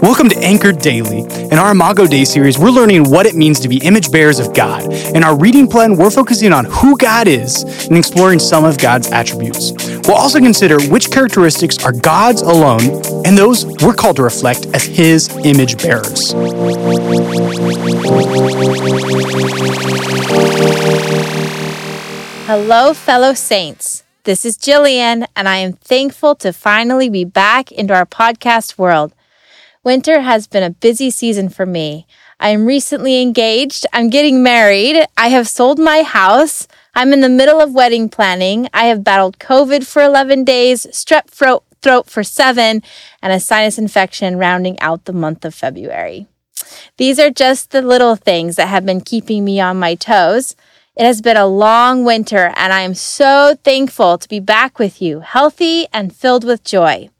Welcome to Anchored Daily. In our Imago Dei series, we're learning what it means to be image bearers of God. In our reading plan, we're focusing on who God is and exploring some of God's attributes. We'll also consider which characteristics are God's alone and those we're called to reflect as His image bearers. Hello, fellow saints. This is Jillian, and I am thankful to finally be back into our podcast world. Winter has been a busy season for me. I am recently engaged. I'm getting married. I have sold my house. I'm in the middle of wedding planning. I have battled COVID for 11 days, strep throat, for seven, and a sinus infection rounding out the month of February. These are just the little things that have been keeping me on my toes. It has been a long winter, and I am so thankful to be back with you, healthy and filled with joy.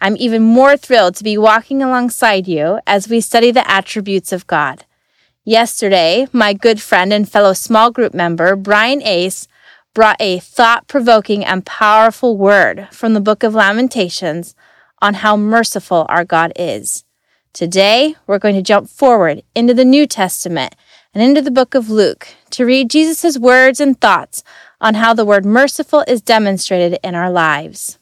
I'm even more thrilled to be walking alongside you as we study the attributes of God. Yesterday, my good friend and fellow small group member, Brian Ace, brought a thought provoking and powerful word from the book of Lamentations on how merciful our God is. Today, we're going to jump forward into the New Testament and into the book of Luke to read Jesus' words and thoughts on how the word merciful is demonstrated in our lives.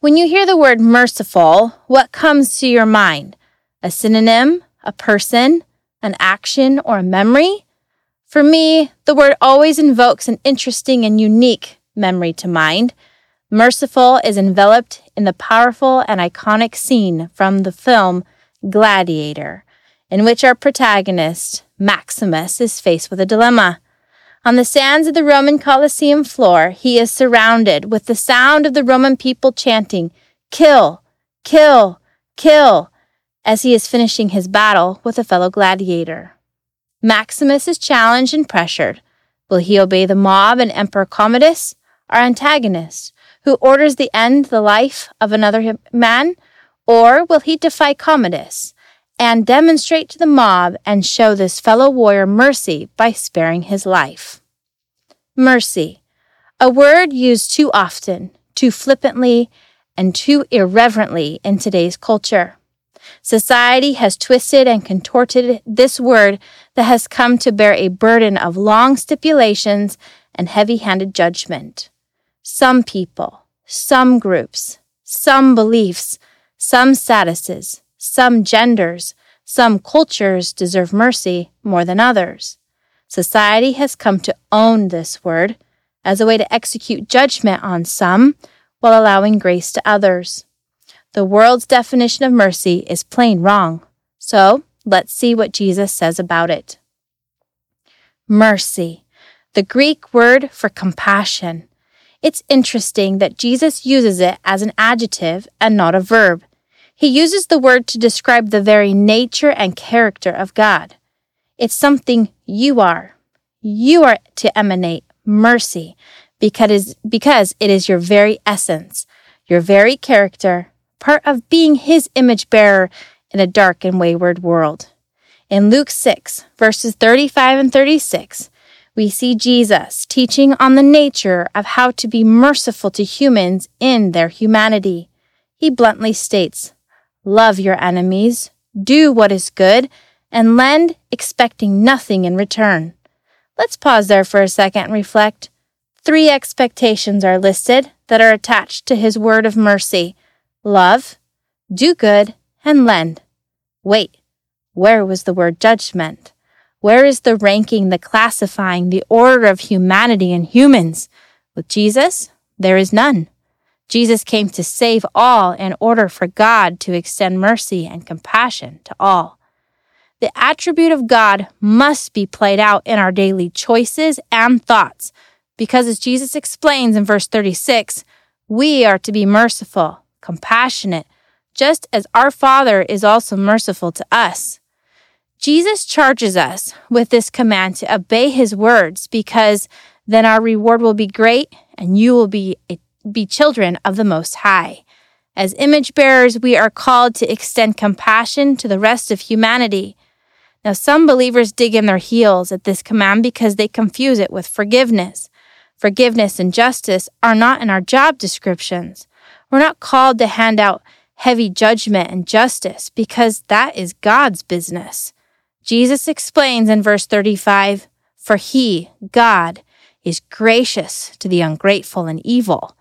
When you hear the word merciful, what comes to your mind? A synonym, a person, an action, or a memory? For me, the word always invokes an interesting and unique memory to mind. Merciful is enveloped in the powerful and iconic scene from the film Gladiator, in which our protagonist, Maximus, is faced with a dilemma. On the sands of the Roman Colosseum floor, he is surrounded with the sound of the Roman people chanting, Kill, kill, kill, as he is finishing his battle with a fellow gladiator. Maximus is challenged and pressured. Will he obey the mob and Emperor Commodus, our antagonist, who orders the end the life of another man? Or will he defy Commodus and demonstrate to the mob and show this fellow warrior mercy by sparing his life. Mercy, a word used too often, too flippantly, and too irreverently in today's culture. Society has twisted and contorted this word that has come to bear a burden of long stipulations and heavy handed judgment. Some people, some groups, some beliefs, some statuses, some genders, some cultures deserve mercy more than others. Society has come to own this word as a way to execute judgment on some while allowing grace to others. The world's definition of mercy is plain wrong. So let's see what Jesus says about it. Mercy, the Greek word for compassion. It's interesting that Jesus uses it as an adjective and not a verb. He uses the word to describe the very nature and character of God. It's something you are. You are to emanate mercy because, because it is your very essence, your very character, part of being his image bearer in a dark and wayward world. In Luke 6, verses 35 and 36, we see Jesus teaching on the nature of how to be merciful to humans in their humanity. He bluntly states, Love your enemies, do what is good, and lend expecting nothing in return. Let's pause there for a second and reflect. Three expectations are listed that are attached to his word of mercy love, do good, and lend. Wait, where was the word judgment? Where is the ranking, the classifying, the order of humanity and humans? With Jesus, there is none. Jesus came to save all in order for God to extend mercy and compassion to all. The attribute of God must be played out in our daily choices and thoughts, because as Jesus explains in verse 36, we are to be merciful, compassionate, just as our Father is also merciful to us. Jesus charges us with this command to obey his words because then our reward will be great and you will be a be children of the Most High. As image bearers, we are called to extend compassion to the rest of humanity. Now, some believers dig in their heels at this command because they confuse it with forgiveness. Forgiveness and justice are not in our job descriptions. We're not called to hand out heavy judgment and justice because that is God's business. Jesus explains in verse 35 For he, God, is gracious to the ungrateful and evil.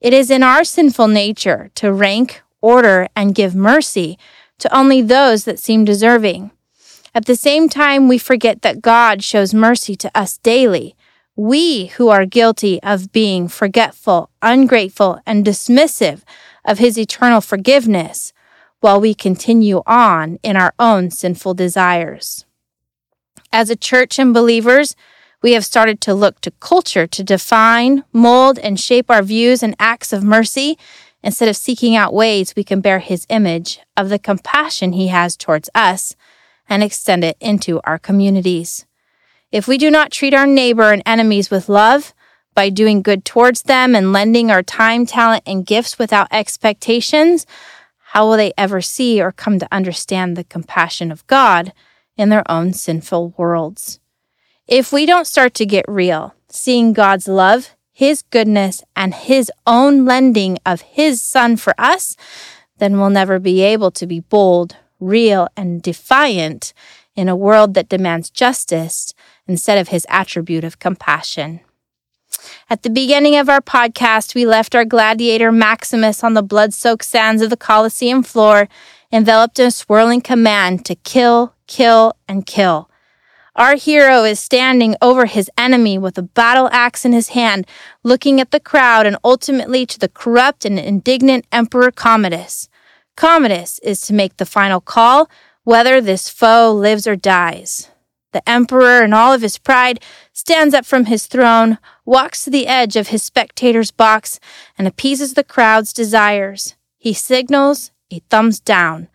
It is in our sinful nature to rank, order, and give mercy to only those that seem deserving. At the same time, we forget that God shows mercy to us daily. We who are guilty of being forgetful, ungrateful, and dismissive of his eternal forgiveness while we continue on in our own sinful desires. As a church and believers, we have started to look to culture to define, mold, and shape our views and acts of mercy instead of seeking out ways we can bear his image of the compassion he has towards us and extend it into our communities. If we do not treat our neighbor and enemies with love, by doing good towards them and lending our time, talent, and gifts without expectations, how will they ever see or come to understand the compassion of God in their own sinful worlds? If we don't start to get real, seeing God's love, His goodness, and His own lending of His Son for us, then we'll never be able to be bold, real, and defiant in a world that demands justice instead of His attribute of compassion. At the beginning of our podcast, we left our gladiator Maximus on the blood soaked sands of the Colosseum floor, enveloped in a swirling command to kill, kill, and kill. Our hero is standing over his enemy with a battle axe in his hand, looking at the crowd and ultimately to the corrupt and indignant Emperor Commodus. Commodus is to make the final call whether this foe lives or dies. The emperor, in all of his pride, stands up from his throne, walks to the edge of his spectator's box, and appeases the crowd's desires. He signals a thumbs down,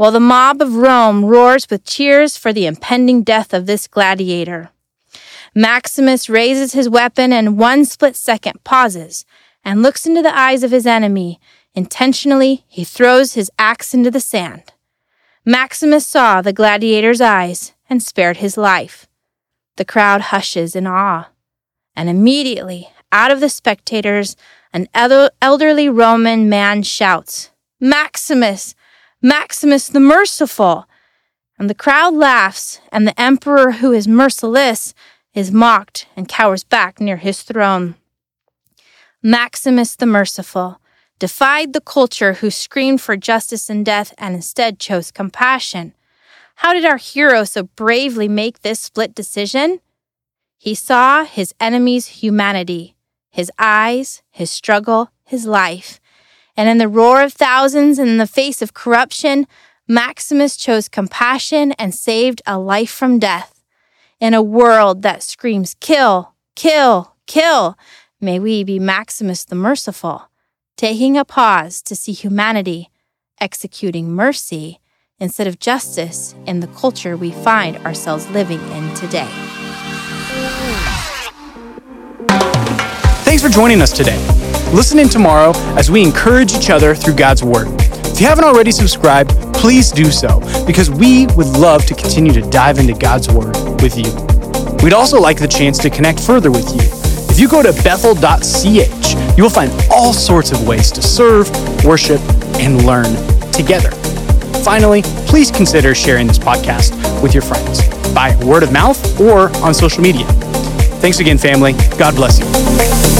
while the mob of Rome roars with cheers for the impending death of this gladiator. Maximus raises his weapon and one split second pauses and looks into the eyes of his enemy. Intentionally, he throws his axe into the sand. Maximus saw the gladiator's eyes and spared his life. The crowd hushes in awe, and immediately, out of the spectators, an elderly Roman man shouts, Maximus! Maximus the merciful! And the crowd laughs, and the emperor, who is merciless, is mocked and cowers back near his throne. Maximus the merciful defied the culture who screamed for justice and death and instead chose compassion. How did our hero so bravely make this split decision? He saw his enemy's humanity, his eyes, his struggle, his life. And in the roar of thousands and in the face of corruption, Maximus chose compassion and saved a life from death. In a world that screams, kill, kill, kill, may we be Maximus the merciful, taking a pause to see humanity executing mercy instead of justice in the culture we find ourselves living in today. Thanks for joining us today. Listen in tomorrow as we encourage each other through God's Word. If you haven't already subscribed, please do so because we would love to continue to dive into God's Word with you. We'd also like the chance to connect further with you. If you go to bethel.ch, you will find all sorts of ways to serve, worship, and learn together. Finally, please consider sharing this podcast with your friends by word of mouth or on social media. Thanks again, family. God bless you.